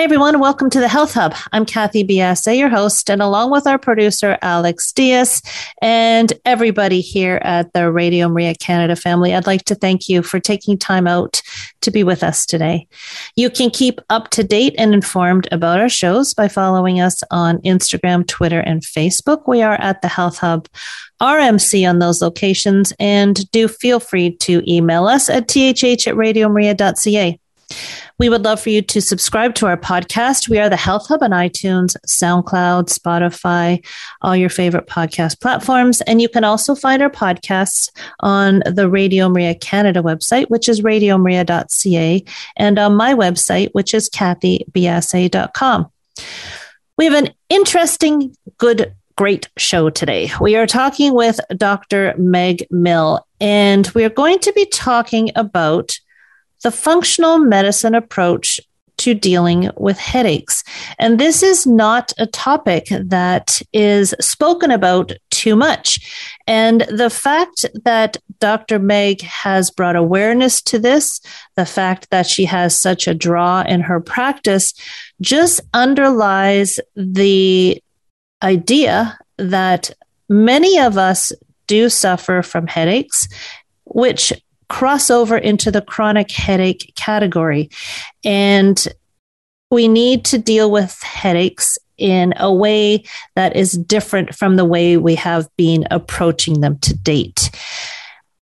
Hi, everyone. Welcome to the Health Hub. I'm Kathy Biase, your host, and along with our producer, Alex Diaz, and everybody here at the Radio Maria Canada family, I'd like to thank you for taking time out to be with us today. You can keep up to date and informed about our shows by following us on Instagram, Twitter, and Facebook. We are at the Health Hub RMC on those locations, and do feel free to email us at thh at radiomaria.ca. We would love for you to subscribe to our podcast. We are the Health Hub on iTunes, SoundCloud, Spotify, all your favorite podcast platforms. And you can also find our podcasts on the Radio Maria Canada website, which is radiomaria.ca, and on my website, which is kathybiase.com. We have an interesting, good great show today. We are talking with Dr. Meg Mill, and we are going to be talking about the functional medicine approach to dealing with headaches. And this is not a topic that is spoken about too much. And the fact that Dr. Meg has brought awareness to this, the fact that she has such a draw in her practice, just underlies the idea that many of us do suffer from headaches, which cross over into the chronic headache category. And we need to deal with headaches in a way that is different from the way we have been approaching them to date.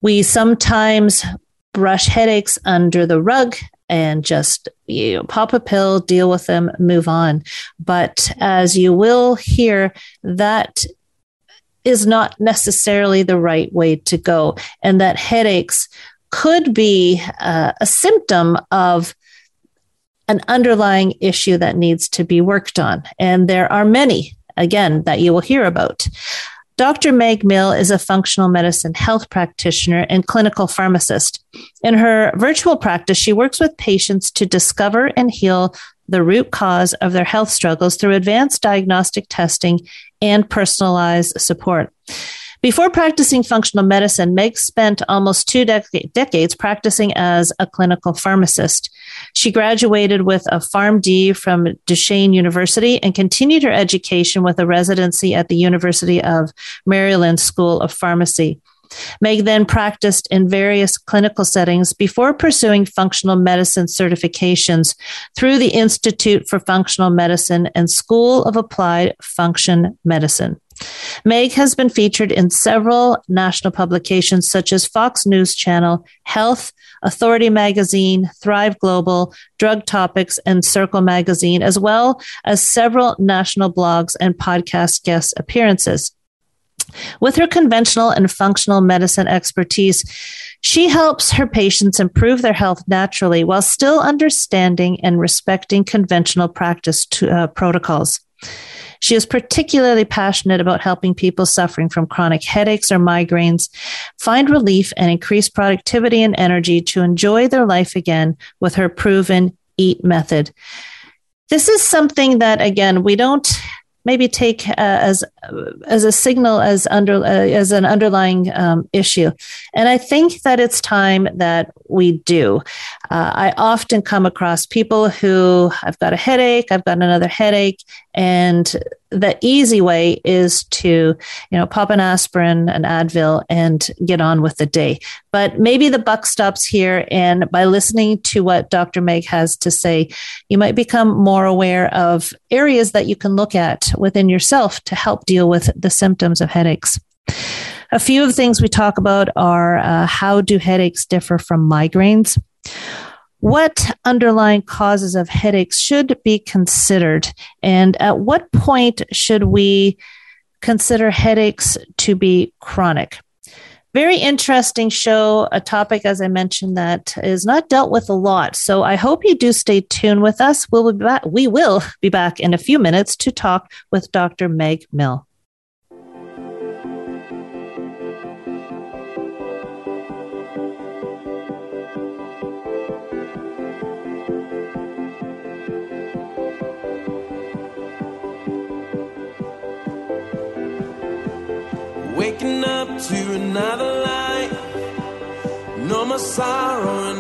We sometimes brush headaches under the rug and just you know, pop a pill, deal with them, move on. But as you will hear, that is not necessarily the right way to go, and that headaches could be uh, a symptom of an underlying issue that needs to be worked on. And there are many, again, that you will hear about. Dr. Meg Mill is a functional medicine health practitioner and clinical pharmacist. In her virtual practice, she works with patients to discover and heal the root cause of their health struggles through advanced diagnostic testing and personalized support. Before practicing functional medicine, Meg spent almost two dec- decades practicing as a clinical pharmacist. She graduated with a PharmD from Duquesne University and continued her education with a residency at the University of Maryland School of Pharmacy. Meg then practiced in various clinical settings before pursuing functional medicine certifications through the Institute for Functional Medicine and School of Applied Function Medicine. Meg has been featured in several national publications such as Fox News Channel, Health, Authority Magazine, Thrive Global, Drug Topics, and Circle Magazine, as well as several national blogs and podcast guest appearances. With her conventional and functional medicine expertise, she helps her patients improve their health naturally while still understanding and respecting conventional practice to, uh, protocols. She is particularly passionate about helping people suffering from chronic headaches or migraines find relief and increase productivity and energy to enjoy their life again with her proven EAT method. This is something that, again, we don't maybe take uh, as as a signal as under uh, as an underlying um, issue. And i think that it's time that we do. Uh, i often come across people who i've got a headache i've got another headache And the easy way is to, you know, pop an aspirin, an Advil, and get on with the day. But maybe the buck stops here. And by listening to what Dr. Meg has to say, you might become more aware of areas that you can look at within yourself to help deal with the symptoms of headaches. A few of the things we talk about are uh, how do headaches differ from migraines? What underlying causes of headaches should be considered? And at what point should we consider headaches to be chronic? Very interesting show, a topic, as I mentioned, that is not dealt with a lot. So I hope you do stay tuned with us. We'll be back, we will be back in a few minutes to talk with Dr. Meg Mill. Waking up to another life. No more sorrow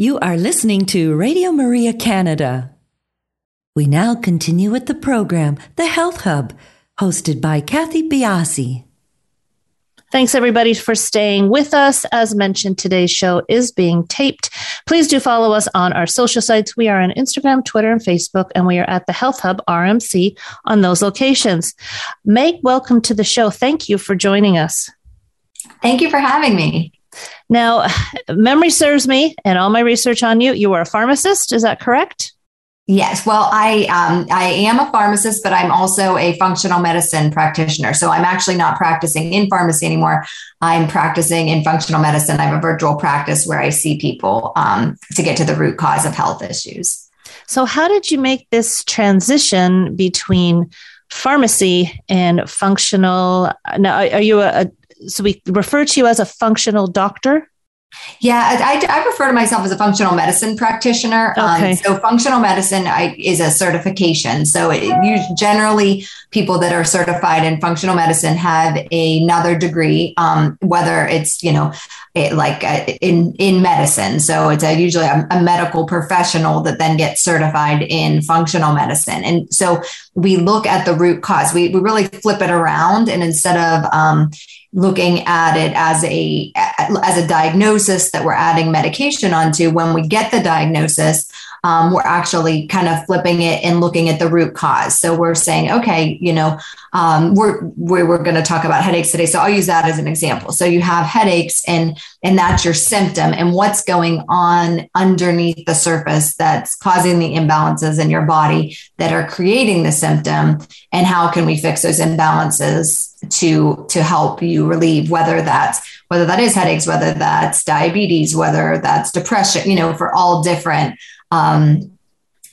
You are listening to Radio Maria Canada. We now continue with the program, The Health Hub, hosted by Kathy Biase. Thanks everybody for staying with us. As mentioned, today's show is being taped. Please do follow us on our social sites. We are on Instagram, Twitter, and Facebook, and we are at the Health Hub RMC on those locations. Meg, welcome to the show. Thank you for joining us. Thank you for having me. Now, memory serves me and all my research on you. You are a pharmacist, is that correct? Yes. Well, I um, I am a pharmacist, but I'm also a functional medicine practitioner. So I'm actually not practicing in pharmacy anymore. I'm practicing in functional medicine. I have a virtual practice where I see people um, to get to the root cause of health issues. So, how did you make this transition between pharmacy and functional? Now, are you a, a so we refer to you as a functional doctor? Yeah, I, I, refer to myself as a functional medicine practitioner. Um, okay. Um, so, functional medicine I, is a certification. So, it, you, generally, people that are certified in functional medicine have another degree, um, whether it's you know, it, like uh, in in medicine. So, it's a, usually a, a medical professional that then gets certified in functional medicine. And so, we look at the root cause. We we really flip it around, and instead of um, looking at it as a as a diagnosis that we're adding medication onto when we get the diagnosis um, we're actually kind of flipping it and looking at the root cause. So we're saying, okay, you know, um, we're we're, we're going to talk about headaches today. So I'll use that as an example. So you have headaches, and and that's your symptom, and what's going on underneath the surface that's causing the imbalances in your body that are creating the symptom, and how can we fix those imbalances to to help you relieve whether that's whether that is headaches whether that's diabetes whether that's depression you know for all different um,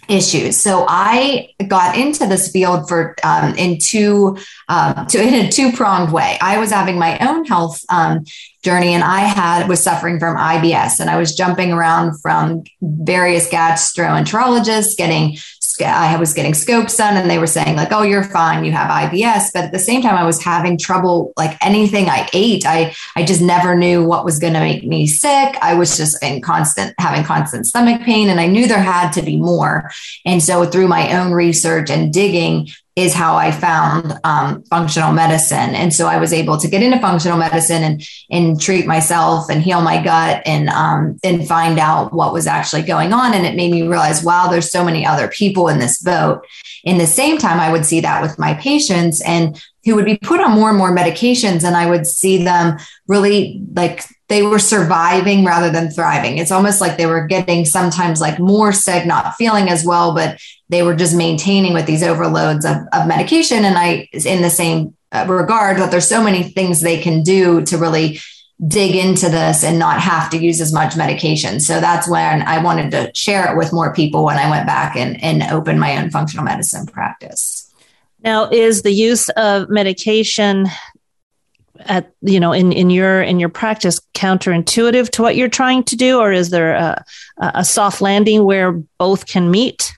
issues. So I got into this field for um, in two um, to, in a two pronged way. I was having my own health um, journey, and I had was suffering from IBS, and I was jumping around from various gastroenterologists, getting I was getting scopes done and they were saying like, oh, you're fine, you have IBS. But at the same time, I was having trouble, like anything I ate, I, I just never knew what was going to make me sick. I was just in constant, having constant stomach pain and I knew there had to be more. And so through my own research and digging, is how I found um, functional medicine. And so I was able to get into functional medicine and, and treat myself and heal my gut and, um, and find out what was actually going on. And it made me realize, wow, there's so many other people in this boat. In the same time, I would see that with my patients and who would be put on more and more medications. And I would see them really like they were surviving rather than thriving. It's almost like they were getting sometimes like more sick, not feeling as well, but they were just maintaining with these overloads of, of medication. And I, in the same uh, regard, that there's so many things they can do to really dig into this and not have to use as much medication. So that's when I wanted to share it with more people when I went back and, and opened my own functional medicine practice. Now, is the use of medication at you know in in your in your practice counterintuitive to what you're trying to do or is there a, a soft landing where both can meet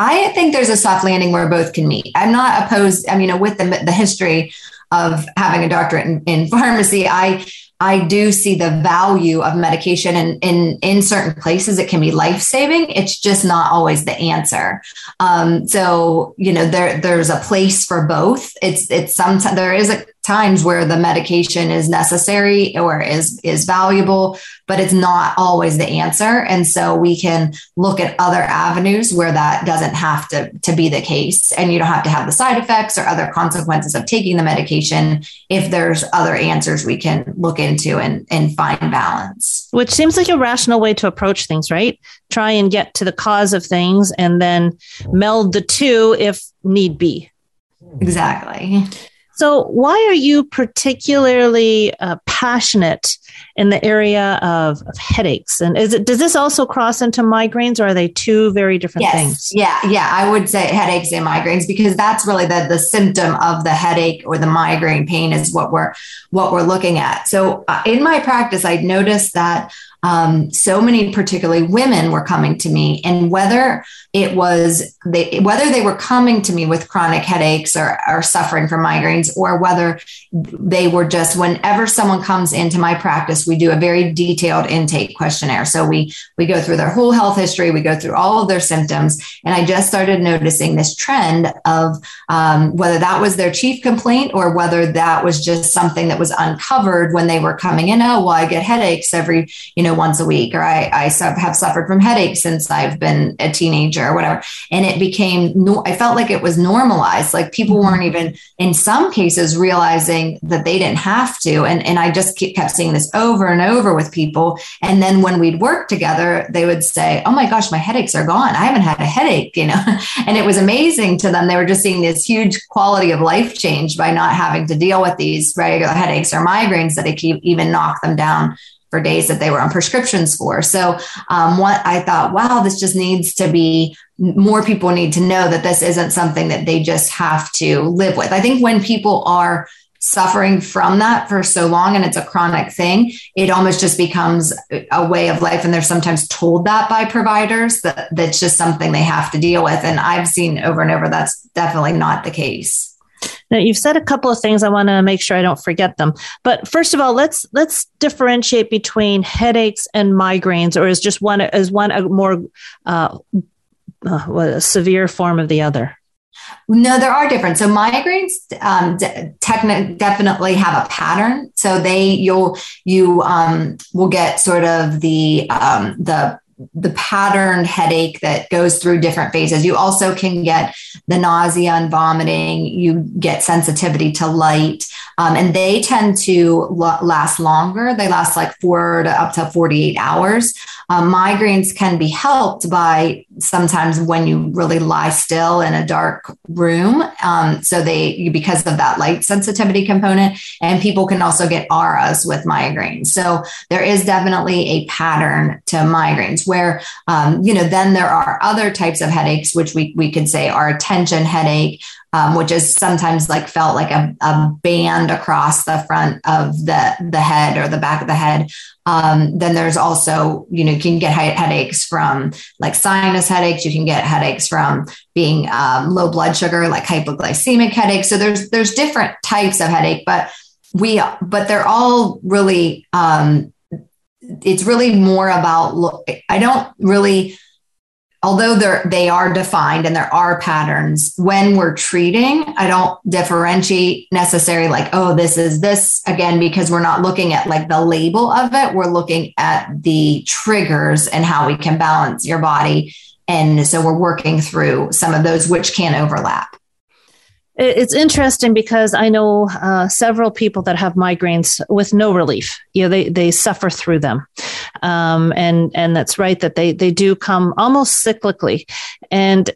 I think there's a soft landing where both can meet. I'm not opposed. I mean, with the, the history of having a doctorate in, in pharmacy, I I do see the value of medication and in, in certain places it can be life saving. It's just not always the answer. Um, so, you know, there, there's a place for both. It's, it's sometimes there is a times where the medication is necessary or is is valuable but it's not always the answer. And so we can look at other avenues where that doesn't have to to be the case. And you don't have to have the side effects or other consequences of taking the medication. If there's other answers we can look into and and find balance. Which seems like a rational way to approach things right? Try and get to the cause of things and then meld the two if need be. Exactly so, why are you particularly uh, passionate in the area of, of, headaches? And is it does this also cross into migraines, or are they two very different yes. things? Yeah, yeah, I would say headaches and migraines because that's really the the symptom of the headache or the migraine pain is what we're what we're looking at. So, uh, in my practice, I noticed that um, so many, particularly women, were coming to me, and whether it was they, whether they were coming to me with chronic headaches or, or suffering from migraines, or whether they were just whenever someone comes into my practice, we do a very detailed intake questionnaire. So we we go through their whole health history, we go through all of their symptoms, and I just started noticing this trend of um, whether that was their chief complaint or whether that was just something that was uncovered when they were coming in. Oh, well, I get headaches every you know once a week, or I I have suffered from headaches since I've been a teenager or whatever. And it became, no, I felt like it was normalized. Like people mm-hmm. weren't even, in some cases, realizing that they didn't have to. And, and I just kept seeing this over and over with people. And then when we'd work together, they would say, Oh my gosh, my headaches are gone. I haven't had a headache, you know? and it was amazing to them. They were just seeing this huge quality of life change by not having to deal with these regular headaches or migraines that it keep, even knock them down for days that they were on prescriptions for. So, um, what I thought, wow, this just needs to be more people need to know that this isn't something that they just have to live with. I think when people are suffering from that for so long and it's a chronic thing, it almost just becomes a way of life. And they're sometimes told that by providers that that's just something they have to deal with. And I've seen over and over that's definitely not the case. Now you've said a couple of things. I want to make sure I don't forget them. But first of all, let's let's differentiate between headaches and migraines, or is just one is one a more uh, uh, a severe form of the other? No, there are different. So migraines um, de- techni- definitely have a pattern. So they you'll you um, will get sort of the um, the the patterned headache that goes through different phases. You also can get the nausea and vomiting. You get sensitivity to light, um, and they tend to last longer. They last like four to up to 48 hours. Um, migraines can be helped by sometimes when you really lie still in a dark room. Um, so they, because of that light sensitivity component, and people can also get auras with migraines. So there is definitely a pattern to migraines where, um, you know, then there are other types of headaches, which we, we could say are a tension headache, um, which is sometimes like felt like a, a, band across the front of the the head or the back of the head. Um, then there's also, you know, you can get headaches from like sinus headaches. You can get headaches from being um, low blood sugar, like hypoglycemic headaches. So there's there's different types of headache, but we but they're all really. Um, it's really more about. I don't really although they're they are defined and there are patterns when we're treating i don't differentiate necessarily like oh this is this again because we're not looking at like the label of it. We're looking at the triggers and how we can balance your body. And so we're working through some of those which can overlap it's interesting because I know uh, several people that have migraines with no relief. You know, they they suffer through them, um, and and that's right that they they do come almost cyclically, and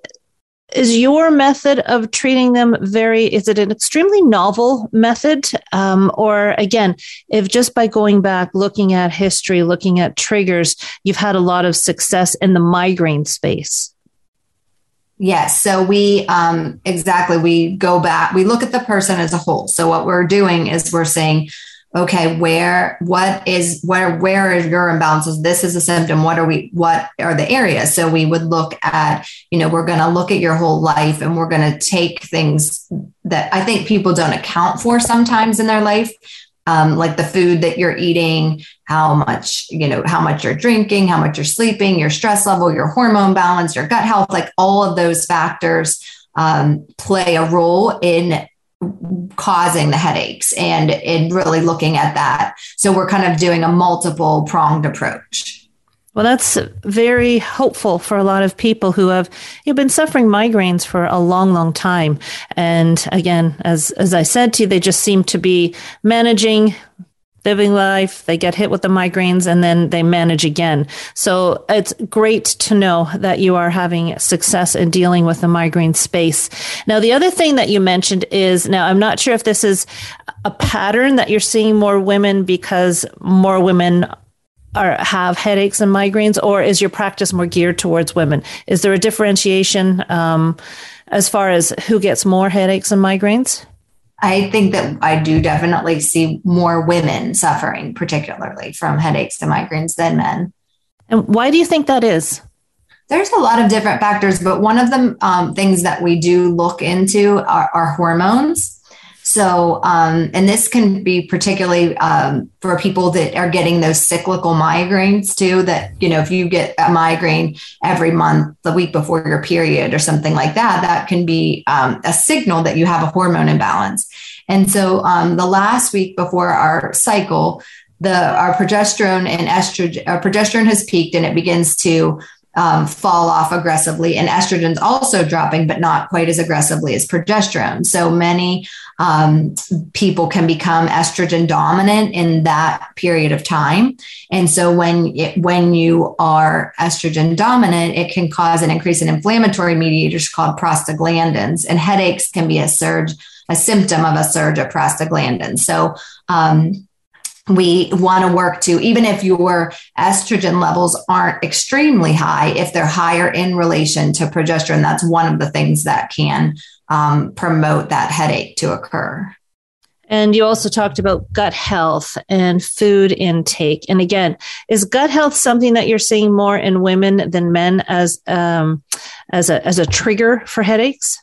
is your method of treating them very is it an extremely novel method? Um, or again if just by going back looking at history looking at triggers you've had a lot of success in the migraine space Yes. So we um, exactly we go back. We look at the person as a whole. So what we're doing is we're saying, okay, where what is where where are your imbalances? This is a symptom. What are we? What are the areas? So we would look at. You know, we're going to look at your whole life, and we're going to take things that I think people don't account for sometimes in their life um, like the food that you're eating, how much, you know, how much you're drinking, how much you're sleeping, your stress level, your hormone balance, your gut health, like all of those factors um, play a role in causing the headaches and in really looking at that. So we're kind of doing a multiple pronged approach. Well, that's very hopeful for a lot of people who have you've been suffering migraines for a long, long time. And again, as as I said to you, they just seem to be managing living life, they get hit with the migraines and then they manage again. So it's great to know that you are having success in dealing with the migraine space. Now, the other thing that you mentioned is now I'm not sure if this is a pattern that you're seeing more women because more women are, have headaches and migraines, or is your practice more geared towards women? Is there a differentiation um, as far as who gets more headaches and migraines? I think that I do definitely see more women suffering, particularly from headaches and migraines than men. And why do you think that is? There's a lot of different factors, but one of the um, things that we do look into are, are hormones. So, um, and this can be particularly um, for people that are getting those cyclical migraines too. That, you know, if you get a migraine every month, the week before your period or something like that, that can be um, a signal that you have a hormone imbalance. And so, um, the last week before our cycle, the our progesterone and estrogen, our progesterone has peaked and it begins to um, fall off aggressively, and estrogen's also dropping, but not quite as aggressively as progesterone. So many um, people can become estrogen dominant in that period of time. And so when it, when you are estrogen dominant, it can cause an increase in inflammatory mediators called prostaglandins, and headaches can be a surge, a symptom of a surge of prostaglandins. So um, we want to work to, even if your estrogen levels aren't extremely high, if they're higher in relation to progesterone, that's one of the things that can um, promote that headache to occur. And you also talked about gut health and food intake. And again, is gut health something that you're seeing more in women than men as um, as a as a trigger for headaches?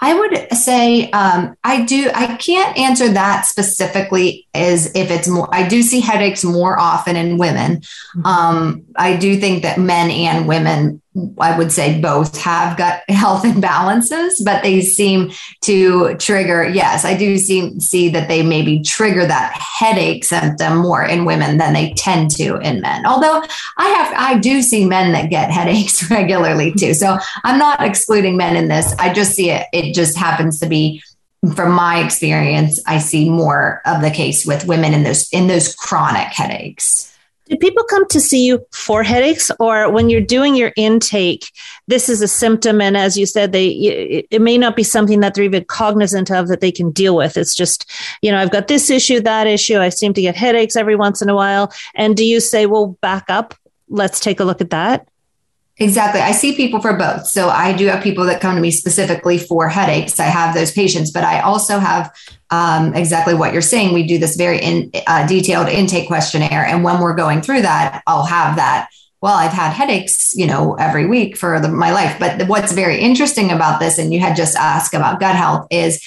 I would say um, I do. I can't answer that specifically as if it's more. I do see headaches more often in women. Mm-hmm. Um, I do think that men and women I would say both have gut health imbalances, but they seem to trigger. Yes, I do see see that they maybe trigger that headache symptom more in women than they tend to in men. Although I have, I do see men that get headaches regularly too. So I'm not excluding men in this. I just see it. It just happens to be from my experience, I see more of the case with women in those in those chronic headaches. Do people come to see you for headaches, or when you're doing your intake, this is a symptom, and as you said, they it may not be something that they're even cognizant of that they can deal with. It's just, you know, I've got this issue, that issue. I seem to get headaches every once in a while. And do you say, well, back up, let's take a look at that? Exactly. I see people for both. So I do have people that come to me specifically for headaches. I have those patients, but I also have um, exactly what you're saying. We do this very in, uh, detailed intake questionnaire. And when we're going through that, I'll have that. Well, I've had headaches, you know, every week for the, my life. But what's very interesting about this, and you had just asked about gut health, is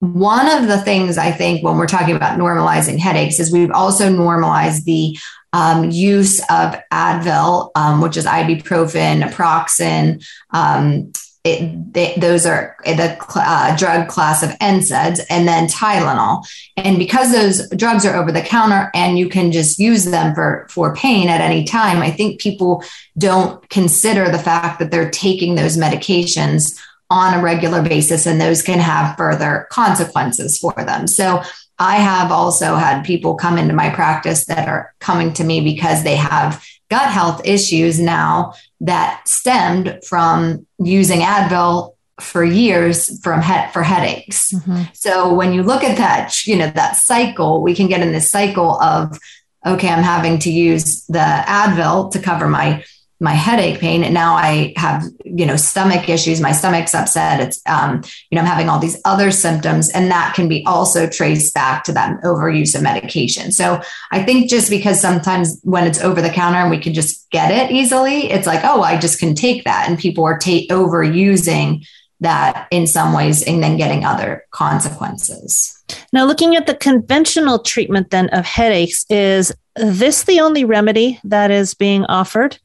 one of the things I think when we're talking about normalizing headaches is we've also normalized the um, use of Advil, um, which is ibuprofen, naproxen. Um, it, they, those are the uh, drug class of NSAIDs, and then Tylenol. And because those drugs are over the counter and you can just use them for, for pain at any time, I think people don't consider the fact that they're taking those medications on a regular basis, and those can have further consequences for them. So I have also had people come into my practice that are coming to me because they have gut health issues now that stemmed from using Advil for years from he- for headaches. Mm-hmm. So when you look at that, you know, that cycle, we can get in this cycle of okay, I'm having to use the Advil to cover my my headache pain and now i have you know stomach issues my stomach's upset it's um, you know i'm having all these other symptoms and that can be also traced back to that overuse of medication. So i think just because sometimes when it's over the counter and we can just get it easily it's like oh i just can take that and people are ta- overusing that in some ways and then getting other consequences. Now looking at the conventional treatment then of headaches is this the only remedy that is being offered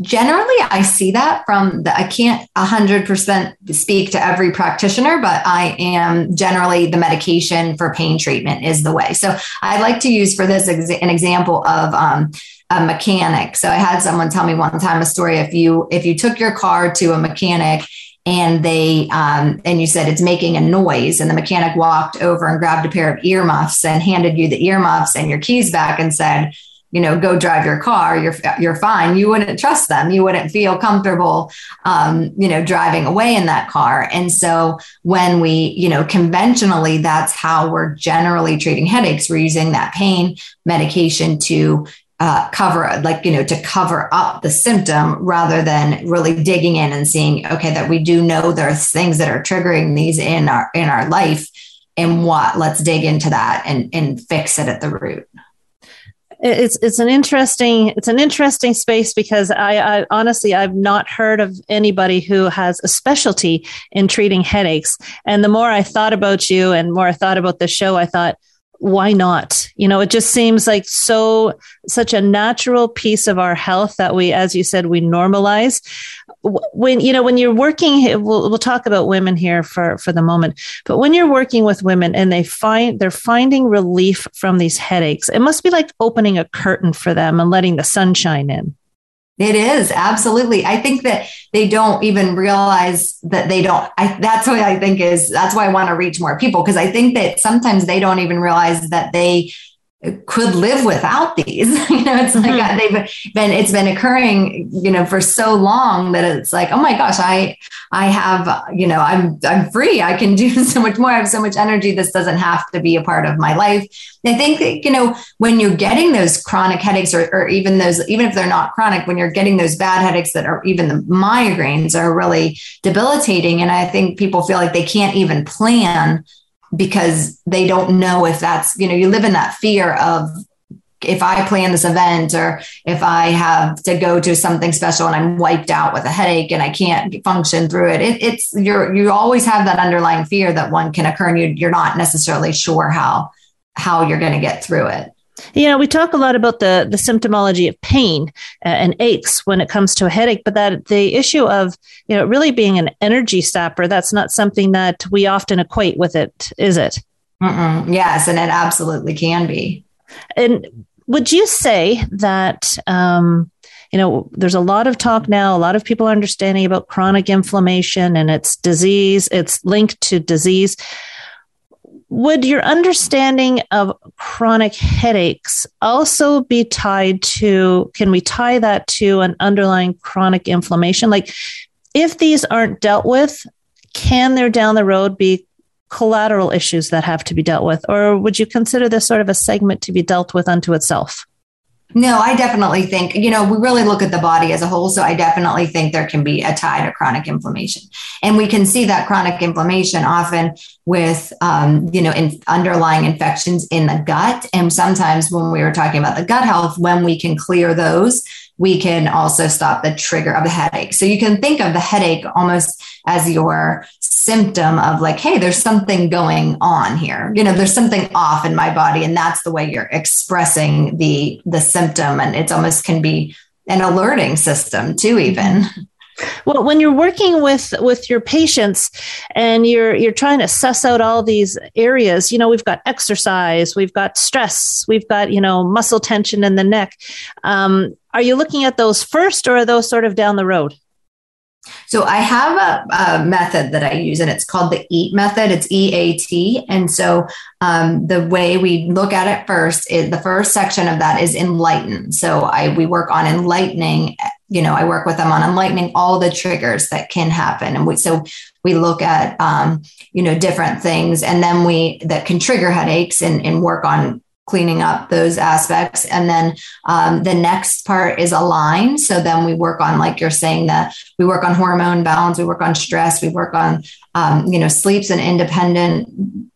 generally i see that from the i can't 100% speak to every practitioner but i am generally the medication for pain treatment is the way. So i like to use for this an example of um, a mechanic. So i had someone tell me one time a story if you if you took your car to a mechanic and they um, and you said it's making a noise and the mechanic walked over and grabbed a pair of earmuffs and handed you the earmuffs and your keys back and said you know, go drive your car, you're you're fine. You wouldn't trust them. You wouldn't feel comfortable, um, you know, driving away in that car. And so when we, you know, conventionally, that's how we're generally treating headaches. We're using that pain medication to uh, cover like you know to cover up the symptom rather than really digging in and seeing okay that we do know there's things that are triggering these in our in our life and what let's dig into that and and fix it at the root it's it's an interesting it's an interesting space because I, I, honestly I've not heard of anybody who has a specialty in treating headaches. And the more I thought about you and more I thought about the show, I thought, why not? You know, it just seems like so such a natural piece of our health that we, as you said, we normalize. When you know when you're working, we'll, we'll talk about women here for for the moment. But when you're working with women and they find they're finding relief from these headaches, it must be like opening a curtain for them and letting the sunshine in. It is absolutely. I think that they don't even realize that they don't. I, that's what I think is. That's why I want to reach more people because I think that sometimes they don't even realize that they could live without these. you know, it's like mm-hmm. they've been it's been occurring, you know, for so long that it's like, oh my gosh, I I have, you know, I'm I'm free. I can do so much more. I have so much energy. This doesn't have to be a part of my life. I think that, you know, when you're getting those chronic headaches or, or even those, even if they're not chronic, when you're getting those bad headaches that are even the migraines are really debilitating. And I think people feel like they can't even plan because they don't know if that's, you know, you live in that fear of if I plan this event or if I have to go to something special and I'm wiped out with a headache and I can't function through it, it it's you're you always have that underlying fear that one can occur and you, you're not necessarily sure how how you're going to get through it. You know, we talk a lot about the the symptomology of pain uh, and aches when it comes to a headache, but that the issue of you know really being an energy sapper that's not something that we often equate with it, is it? Mm-mm. Yes, and it absolutely can be. And would you say that? Um, you know, there's a lot of talk now, a lot of people are understanding about chronic inflammation and its disease, it's linked to disease would your understanding of chronic headaches also be tied to can we tie that to an underlying chronic inflammation? Like if these aren't dealt with can there down the road be collateral issues that have to be dealt with? Or would you consider this sort of a segment to be dealt with unto itself no, I definitely think, you know, we really look at the body as a whole. So I definitely think there can be a tie to chronic inflammation. And we can see that chronic inflammation often with, um, you know, in underlying infections in the gut. And sometimes when we were talking about the gut health, when we can clear those, we can also stop the trigger of the headache. So you can think of the headache almost as your symptom of like, hey, there's something going on here. You know, there's something off in my body. And that's the way you're expressing the the symptom. And it's almost can be an alerting system too, even. Mm-hmm. Well, when you're working with with your patients and you're you're trying to suss out all these areas, you know, we've got exercise, we've got stress, we've got you know muscle tension in the neck. Um, are you looking at those first, or are those sort of down the road? So I have a, a, method that I use, and it's called the EAT method. It's E A T, and so um, the way we look at it first is the first section of that is enlighten. So I we work on enlightening. You know, I work with them on enlightening all the triggers that can happen, and we so we look at um, you know different things, and then we that can trigger headaches, and and work on cleaning up those aspects. And then um, the next part is align. So then we work on, like you're saying, that we work on hormone balance, we work on stress, we work on, um, you know, sleep's an independent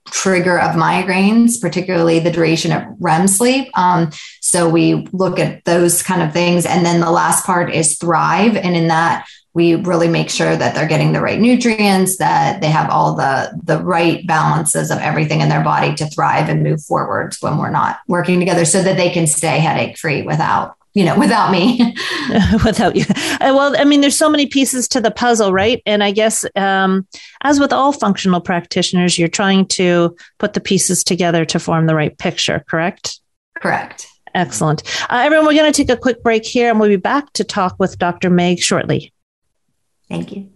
trigger of migraines, particularly the duration of REM sleep. Um, so we look at those kind of things. And then the last part is thrive. And in that, we really make sure that they're getting the right nutrients that they have all the the right balances of everything in their body to thrive and move forwards when we're not working together so that they can stay headache free without you know without me. Without you. Uh, well i mean there's so many pieces to the puzzle right? And i guess um, as with all functional practitioners you're trying to put the pieces together to form the right picture correct? Correct excellent uh, everyone we're going to take a quick break here and we'll be back to talk with dr meg shortly Thank you.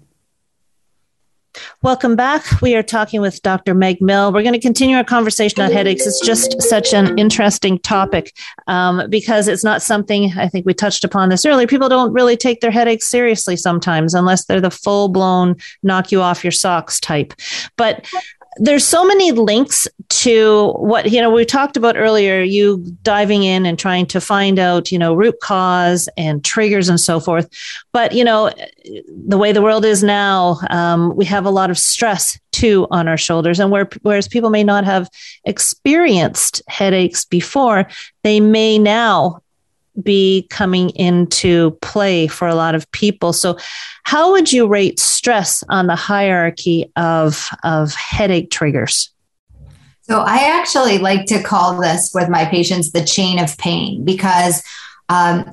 Welcome back. We are talking with Dr. Meg Mill. We're going to continue our conversation on headaches. It's just such an interesting topic um, because it's not something I think we touched upon this earlier. People don't really take their headaches seriously sometimes unless they're the full blown knock you off your socks type. But there's so many links to what you know we talked about earlier you diving in and trying to find out you know root cause and triggers and so forth. But you know the way the world is now um, we have a lot of stress too on our shoulders. And where, whereas people may not have experienced headaches before they may now be coming into play for a lot of people. So, how would you rate stress on the hierarchy of, of headache triggers? So, I actually like to call this with my patients the chain of pain because um,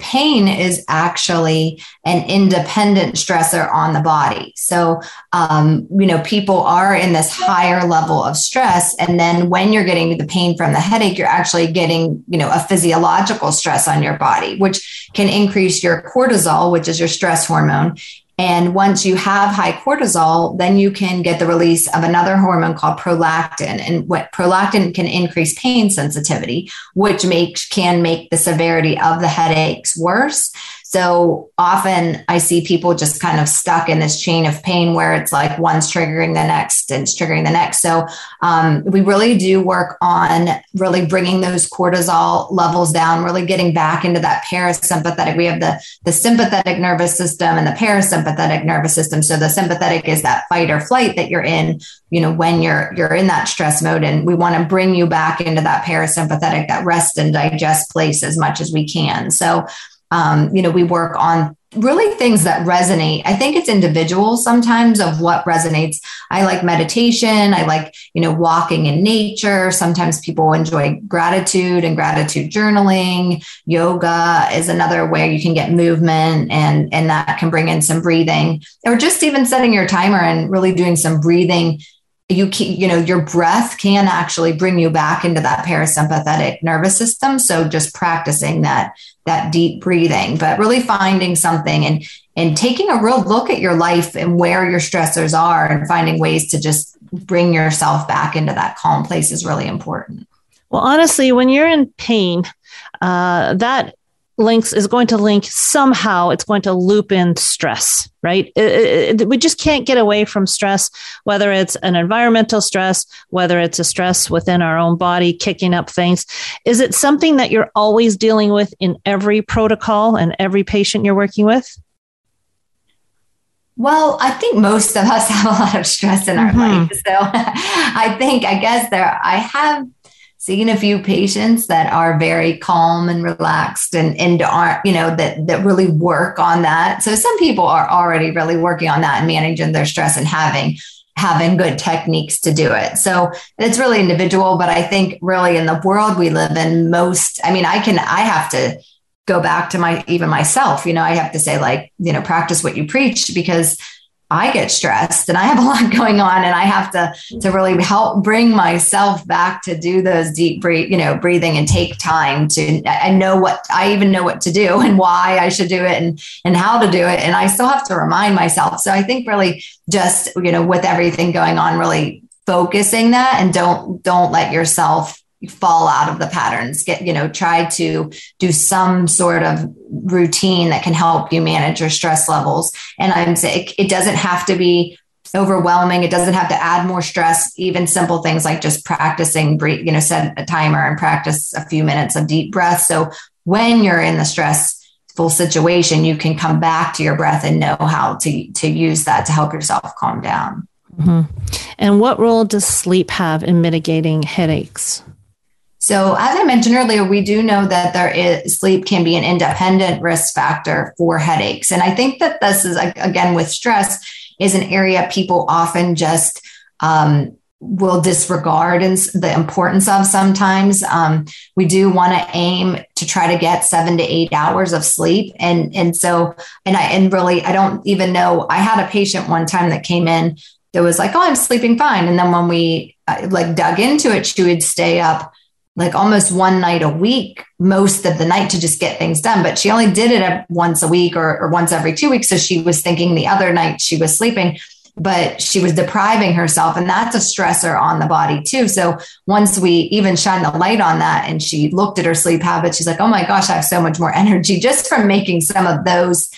pain is actually an independent stressor on the body. So, um, you know, people are in this higher level of stress. And then when you're getting the pain from the headache, you're actually getting, you know, a physiological stress on your body, which can increase your cortisol, which is your stress hormone. And once you have high cortisol, then you can get the release of another hormone called prolactin. And what prolactin can increase pain sensitivity, which makes can make the severity of the headaches worse. So often I see people just kind of stuck in this chain of pain where it's like one's triggering the next and it's triggering the next. So um, we really do work on really bringing those cortisol levels down, really getting back into that parasympathetic. We have the, the sympathetic nervous system and the parasympathetic nervous system. So the sympathetic is that fight or flight that you're in, you know, when you're you're in that stress mode. And we want to bring you back into that parasympathetic, that rest and digest place as much as we can. So um, you know, we work on really things that resonate. I think it's individual sometimes of what resonates. I like meditation. I like, you know, walking in nature. Sometimes people enjoy gratitude and gratitude journaling. Yoga is another way you can get movement and, and that can bring in some breathing or just even setting your timer and really doing some breathing you you know your breath can actually bring you back into that parasympathetic nervous system. So just practicing that that deep breathing but really finding something and and taking a real look at your life and where your stressors are and finding ways to just bring yourself back into that calm place is really important. Well honestly when you're in pain uh, that links is going to link somehow it's going to loop in stress right it, it, we just can't get away from stress whether it's an environmental stress whether it's a stress within our own body kicking up things is it something that you're always dealing with in every protocol and every patient you're working with well, I think most of us have a lot of stress in our mm-hmm. life. So I think, I guess there, I have seen a few patients that are very calm and relaxed and, and aren't, you know, that, that really work on that. So some people are already really working on that and managing their stress and having having good techniques to do it. So it's really individual, but I think really in the world we live in most, I mean, I can, I have to go back to my, even myself, you know, I have to say like, you know, practice what you preach because I get stressed and I have a lot going on and I have to to really help bring myself back to do those deep breathe, you know, breathing and take time to I know what I even know what to do and why I should do it and and how to do it and I still have to remind myself. So I think really just, you know, with everything going on really focusing that and don't don't let yourself fall out of the patterns get you know try to do some sort of routine that can help you manage your stress levels. And i'm saying it doesn't have to be overwhelming. It doesn't have to add more stress even simple things like just practicing breathe you know set a timer and practice a few minutes of deep breath. So when you're in the stressful situation you can come back to your breath and know how to to use that to help yourself calm down. Mm-hmm. and what role does sleep have in mitigating headaches so, as I mentioned earlier, we do know that there is sleep can be an independent risk factor for headaches. And I think that this is, again, with stress, is an area people often just um, will disregard and the importance of sometimes. Um, we do want to aim to try to get seven to eight hours of sleep. And, and so, and I, and really, I don't even know. I had a patient one time that came in that was like, oh, I'm sleeping fine. And then when we uh, like dug into it, she would stay up like almost one night a week most of the night to just get things done. But she only did it once a week or, or, once every two weeks. So she was thinking the other night she was sleeping, but she was depriving herself. And that's a stressor on the body too. So once we even shine the light on that and she looked at her sleep habits, she's like, oh my gosh, I have so much more energy just from making some of those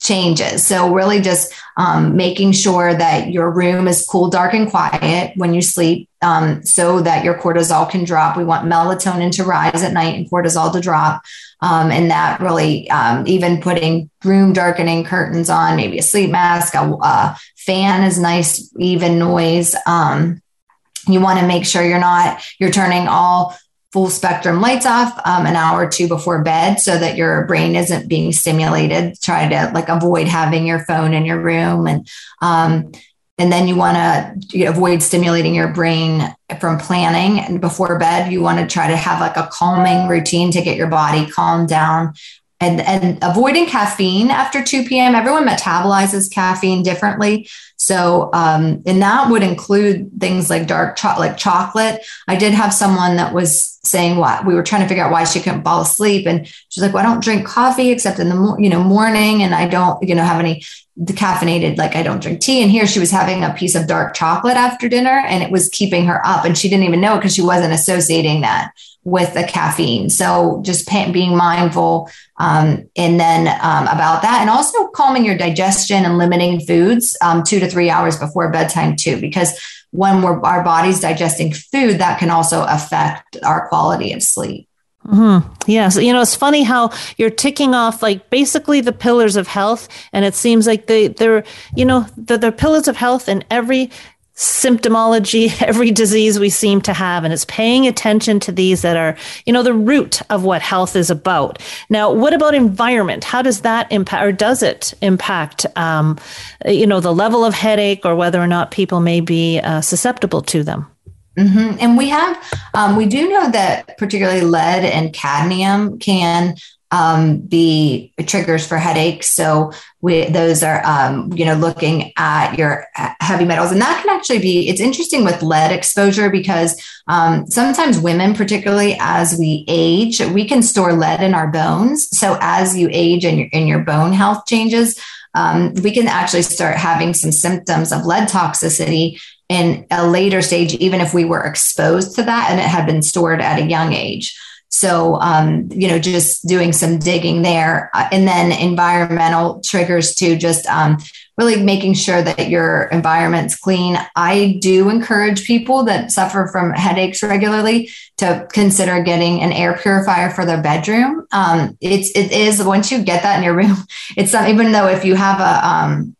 changes. So, really just um, making sure that your room is cool, dark, and quiet when you sleep um, so that your cortisol can drop. We want melatonin to rise at night and cortisol to drop. Um, and that really, um, even putting room darkening curtains on, maybe a sleep mask, a, a fan is nice, even noise. Um, you want to make sure you're not, you're turning all full spectrum lights off um, an hour or two before bed so that your brain isn't being stimulated try to like avoid having your phone in your room. And um, and then you want to avoid stimulating your brain from planning. And before bed you want to try to have like a calming routine to get your body calmed down and and avoiding caffeine after 2 p.m. Everyone metabolizes caffeine differently. So, um, and that would include things like dark chocolate, like chocolate. I did have someone that was saying what we were trying to figure out why she couldn't fall asleep, and she's like, "Well, I don't drink coffee except in the you know morning, and I don't you know have any decaffeinated like I don't drink tea." And here she was having a piece of dark chocolate after dinner, and it was keeping her up, and she didn't even know it because she wasn't associating that with the caffeine. So just being mindful um, and then um, about that, and also calming your digestion and limiting foods um, two to three hours before bedtime too, because when we're our body's digesting food, that can also affect our quality of sleep. Mm-hmm. Yes. You know, it's funny how you're ticking off like basically the pillars of health. And it seems like they, they're, you know, the, the pillars of health in every symptomology, every disease we seem to have, and it's paying attention to these that are, you know, the root of what health is about. Now, what about environment? How does that impact, or does it impact, um, you know, the level of headache or whether or not people may be uh, susceptible to them? Mm-hmm. And we have, um, we do know that particularly lead and cadmium can um, be triggers for headaches. So we, those are, um, you know, looking at your heavy metals, and that can actually be. It's interesting with lead exposure because um, sometimes women, particularly as we age, we can store lead in our bones. So as you age and your and your bone health changes, um, we can actually start having some symptoms of lead toxicity in a later stage, even if we were exposed to that and it had been stored at a young age. So, um, you know, just doing some digging there. Uh, and then environmental triggers to just um, really making sure that your environment's clean. I do encourage people that suffer from headaches regularly to consider getting an air purifier for their bedroom. Um, it's, it is, once you get that in your room, it's not, even though if you have a, um,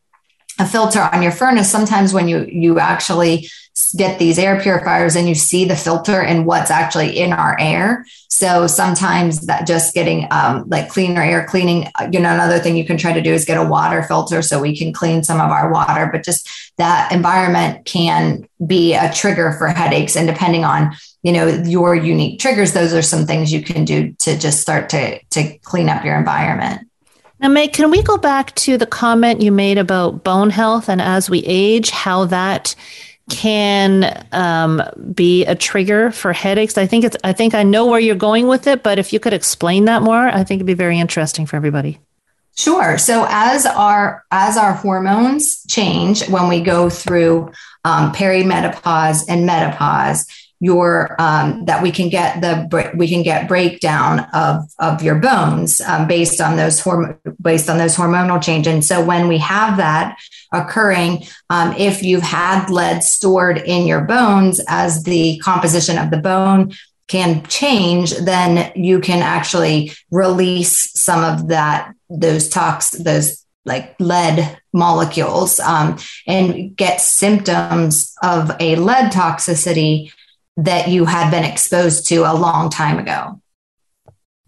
a filter on your furnace, sometimes when you, you actually get these air purifiers and you see the filter and what's actually in our air. So sometimes that just getting um, like cleaner air cleaning, uh, you know, another thing you can try to do is get a water filter so we can clean some of our water. But just that environment can be a trigger for headaches. And depending on, you know, your unique triggers, those are some things you can do to just start to, to clean up your environment. Now, Meg, can we go back to the comment you made about bone health and as we age, how that can um, be a trigger for headaches. I think it's. I think I know where you're going with it, but if you could explain that more, I think it'd be very interesting for everybody. Sure. So as our as our hormones change when we go through um, perimenopause and menopause, your um, that we can get the we can get breakdown of of your bones um, based on those horm- based on those hormonal change. And so when we have that occurring, um, if you've had lead stored in your bones as the composition of the bone can change, then you can actually release some of that those tox those like lead molecules um, and get symptoms of a lead toxicity that you had been exposed to a long time ago.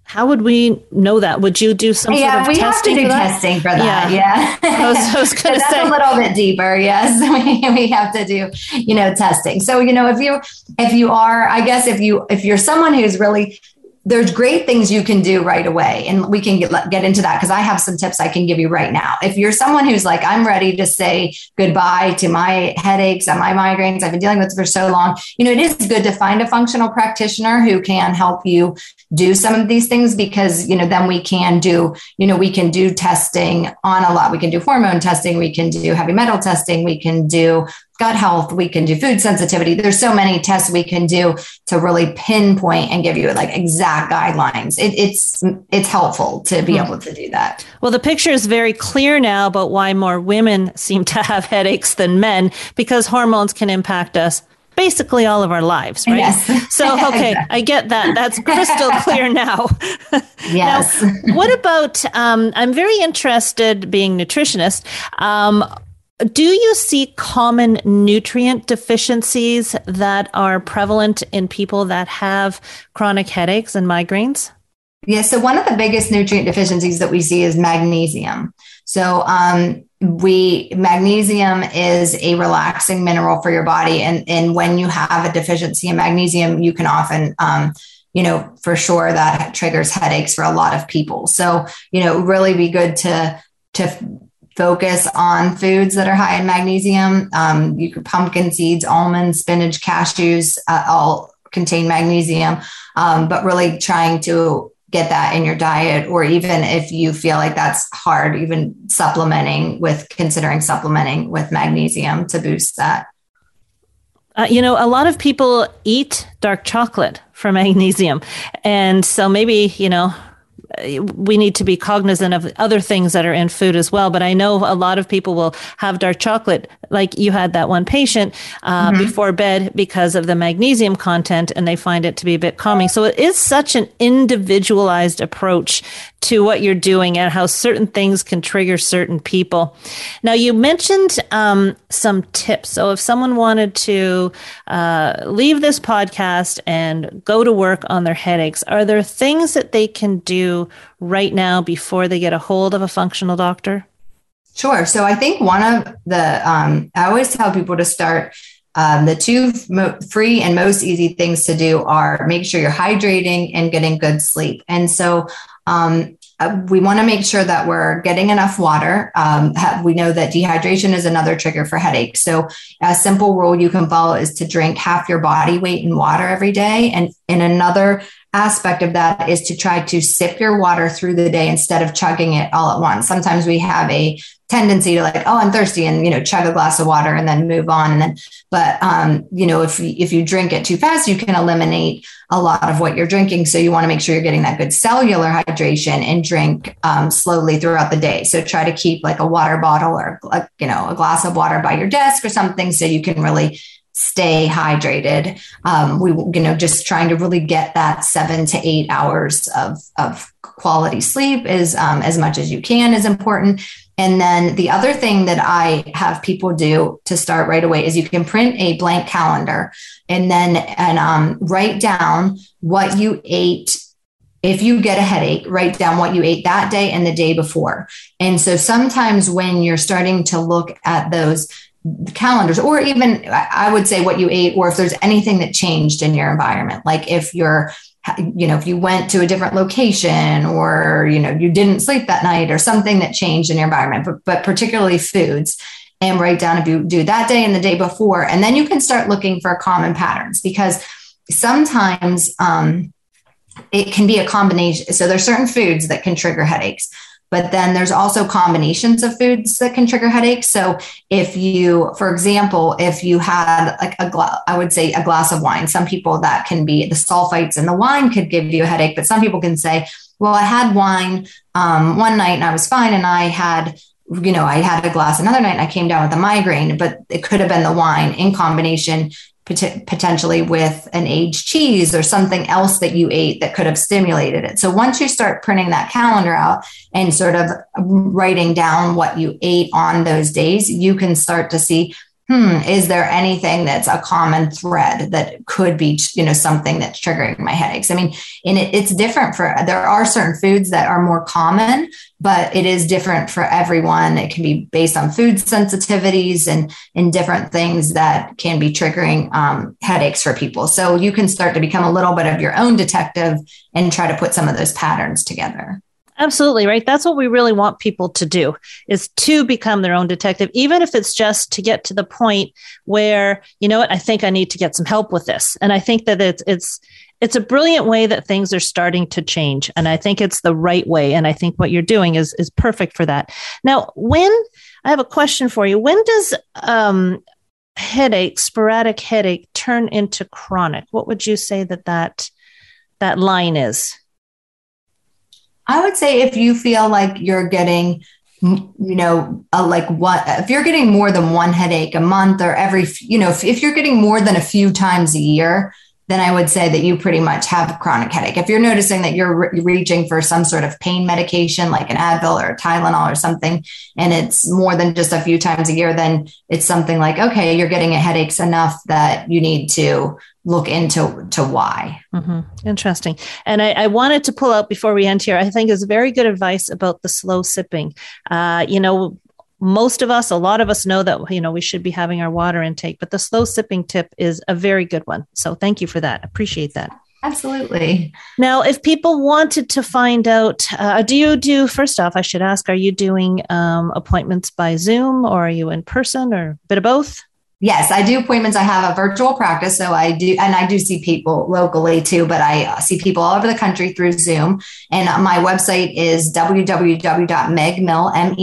How would we know that? Would you do some yeah, sort of we testing have to do for testing for that. Yeah, yeah. I was, I was going to say a little bit deeper. Yes, we, we have to do you know testing. So you know if you if you are, I guess if you if you're someone who's really there's great things you can do right away. And we can get, get into that because i have some tips i can give you right now. If you're someone who's like i'm ready to say goodbye to my headaches and my migraines. I've been dealing with for so long. You know it is good to find a functional practitioner who can help you do some of these things because you know then we can do you know we can do testing on a lot. We can do hormone testing. We can do heavy metal testing. We can do gut health, we can do food sensitivity. There's so many tests we can do to really pinpoint and give you like exact guidelines. It, it's it's helpful to be hmm. able to do that. Well, the picture is very clear now about why more women seem to have headaches than men because hormones can impact us basically all of our lives, right? Yes. So, okay, I get that. That's crystal clear now. yes. now, what about? Um, I'm very interested, being nutritionist. Um, do you see common nutrient deficiencies that are prevalent in people that have chronic headaches and migraines? Yeah, so one of the biggest nutrient deficiencies that we see is magnesium. So, um, we magnesium is a relaxing mineral for your body, and and when you have a deficiency in magnesium, you can often um, you know, for sure that triggers headaches for a lot of people. So, you know, really be good to to focus on foods that are high in magnesium. Um, you could pumpkin seeds, almonds, spinach, cashews, uh, all contain magnesium, um, but really trying to get that in your diet, or even if you feel like that's hard, even supplementing with considering supplementing with magnesium to boost that. Uh, you know, a lot of people eat dark chocolate for magnesium. And so maybe, you know, we need to be cognizant of other things that are in food as well. But I know a lot of people will have dark chocolate, like you had that one patient uh, mm-hmm. before bed because of the magnesium content, and they find it to be a bit calming. So it is such an individualized approach to what you're doing and how certain things can trigger certain people. Now, you mentioned um, some tips. So, if someone wanted to uh, leave this podcast and go to work on their headaches, are there things that they can do right now before they get a hold of a functional doctor? Sure. So, I think one of the, um, I always tell people to start um, the two mo- free and most easy things to do are make sure you're hydrating and getting good sleep. And so um, uh, we want to make sure that we're getting enough water. Um, we know that dehydration is another trigger for headaches. So, a simple rule you can follow is to drink half your body weight in water every day. And in another aspect of that is to try to sip your water through the day instead of chugging it all at once. Sometimes we have a tendency to like, oh, I'm thirsty, and you know, chug a glass of water and then move on. And then, but um, you know, if if you drink it too fast, you can eliminate a lot of what you're drinking. So you want to make sure you're getting that good cellular hydration and drink um, slowly throughout the day. So try to keep like a water bottle or like you know a glass of water by your desk or something, so you can really stay hydrated. Um, we, you know, just trying to really get that seven to eight hours of, of quality sleep is um, as much as you can is important. And then the other thing that I have people do to start right away is you can print a blank calendar and then and um, write down what you ate if you get a headache, write down what you ate that day and the day before. And so sometimes when you're starting to look at those calendars or even i would say what you ate or if there's anything that changed in your environment like if you're you know if you went to a different location or you know you didn't sleep that night or something that changed in your environment but, but particularly foods and write down if you do that day and the day before and then you can start looking for common patterns because sometimes um, it can be a combination so there's certain foods that can trigger headaches but then there's also combinations of foods that can trigger headaches. So if you, for example, if you had like a I would say a glass of wine, some people that can be the sulfites in the wine could give you a headache, but some people can say, well, I had wine um, one night and I was fine. And I had you know, I had a glass another night and I came down with a migraine, but it could have been the wine in combination pot- potentially with an aged cheese or something else that you ate that could have stimulated it. So once you start printing that calendar out and sort of writing down what you ate on those days, you can start to see hmm, is there anything that's a common thread that could be, you know, something that's triggering my headaches? I mean, and it, it's different for, there are certain foods that are more common, but it is different for everyone. It can be based on food sensitivities and, and different things that can be triggering um, headaches for people. So you can start to become a little bit of your own detective and try to put some of those patterns together. Absolutely, right? That's what we really want people to do is to become their own detective, even if it's just to get to the point where, you know what, I think I need to get some help with this. And I think that it's it's it's a brilliant way that things are starting to change. And I think it's the right way. And I think what you're doing is is perfect for that. Now, when I have a question for you, when does um headache, sporadic headache turn into chronic? What would you say that that that line is? I would say if you feel like you're getting, you know, like what, if you're getting more than one headache a month or every, you know, if, if you're getting more than a few times a year, then I would say that you pretty much have chronic headache. If you're noticing that you're re- reaching for some sort of pain medication like an Advil or a Tylenol or something, and it's more than just a few times a year, then it's something like, okay, you're getting a headaches enough that you need to look into to why. Mm-hmm. Interesting. And I, I, wanted to pull out before we end here. I think is very good advice about the slow sipping. Uh, you know, most of us, a lot of us know that you know we should be having our water intake, but the slow sipping tip is a very good one. So thank you for that. Appreciate that. Absolutely. Now, if people wanted to find out, uh, do you do, first off, I should ask, are you doing um, appointments by Zoom or are you in person or a bit of both? Yes, I do appointments. I have a virtual practice. So I do, and I do see people locally too, but I uh, see people all over the country through Zoom. And uh, my website is www.megmill, M-E-G-M-I-L-L.com.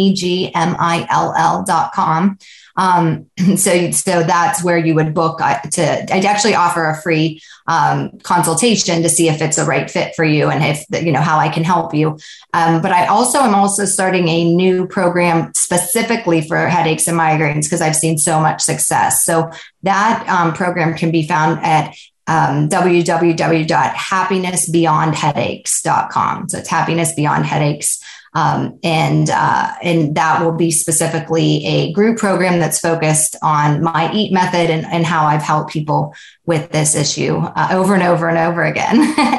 Um, so, so that's where you would book uh, to, I'd actually offer a free um, consultation to see if it's a right fit for you and if, you know, how I can help you. Um, but I also am also starting a new program specifically for headaches and migraines because I've seen so much success. So that um, program can be found at um, www.happinessbeyondheadaches.com. So it's happiness beyond headaches. Um, and uh, and that will be specifically a group program that's focused on my eat method and, and how I've helped people with this issue uh, over and over and over again.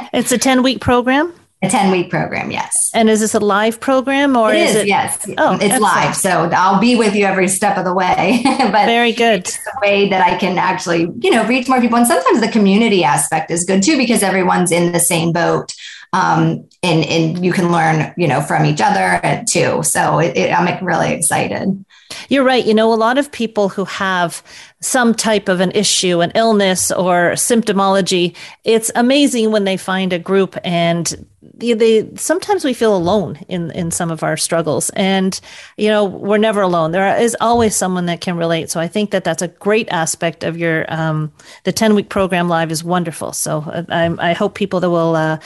it's a 10 week program? A 10 week program, yes. And is this a live program or it is, is it? Yes. Oh, it's excellent. live. So I'll be with you every step of the way. but very good. It's a way that I can actually, you know, reach more people. And sometimes the community aspect is good too, because everyone's in the same boat. Um, and, and you can learn, you know, from each other too. So it, it, I'm really excited. You're right. You know, a lot of people who have some type of an issue, an illness or symptomology, it's amazing when they find a group and they sometimes we feel alone in in some of our struggles and you know we're never alone there is always someone that can relate so i think that that's a great aspect of your um, the 10 week program live is wonderful so uh, I, I hope people that will uh,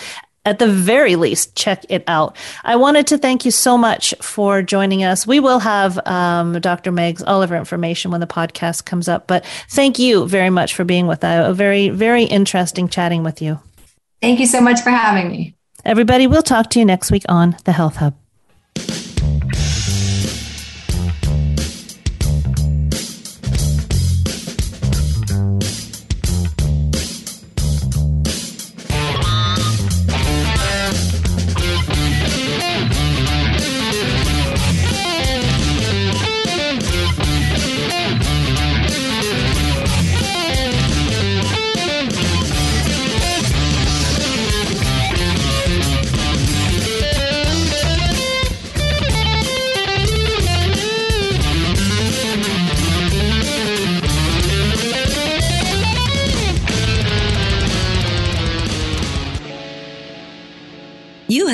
at the very least, check it out. I wanted to thank you so much for joining us. We will have um, Dr. Megs all of her information when the podcast comes up, but thank you very much for being with us. A very, very interesting chatting with you. Thank you so much for having me. Everybody, we'll talk to you next week on The Health Hub.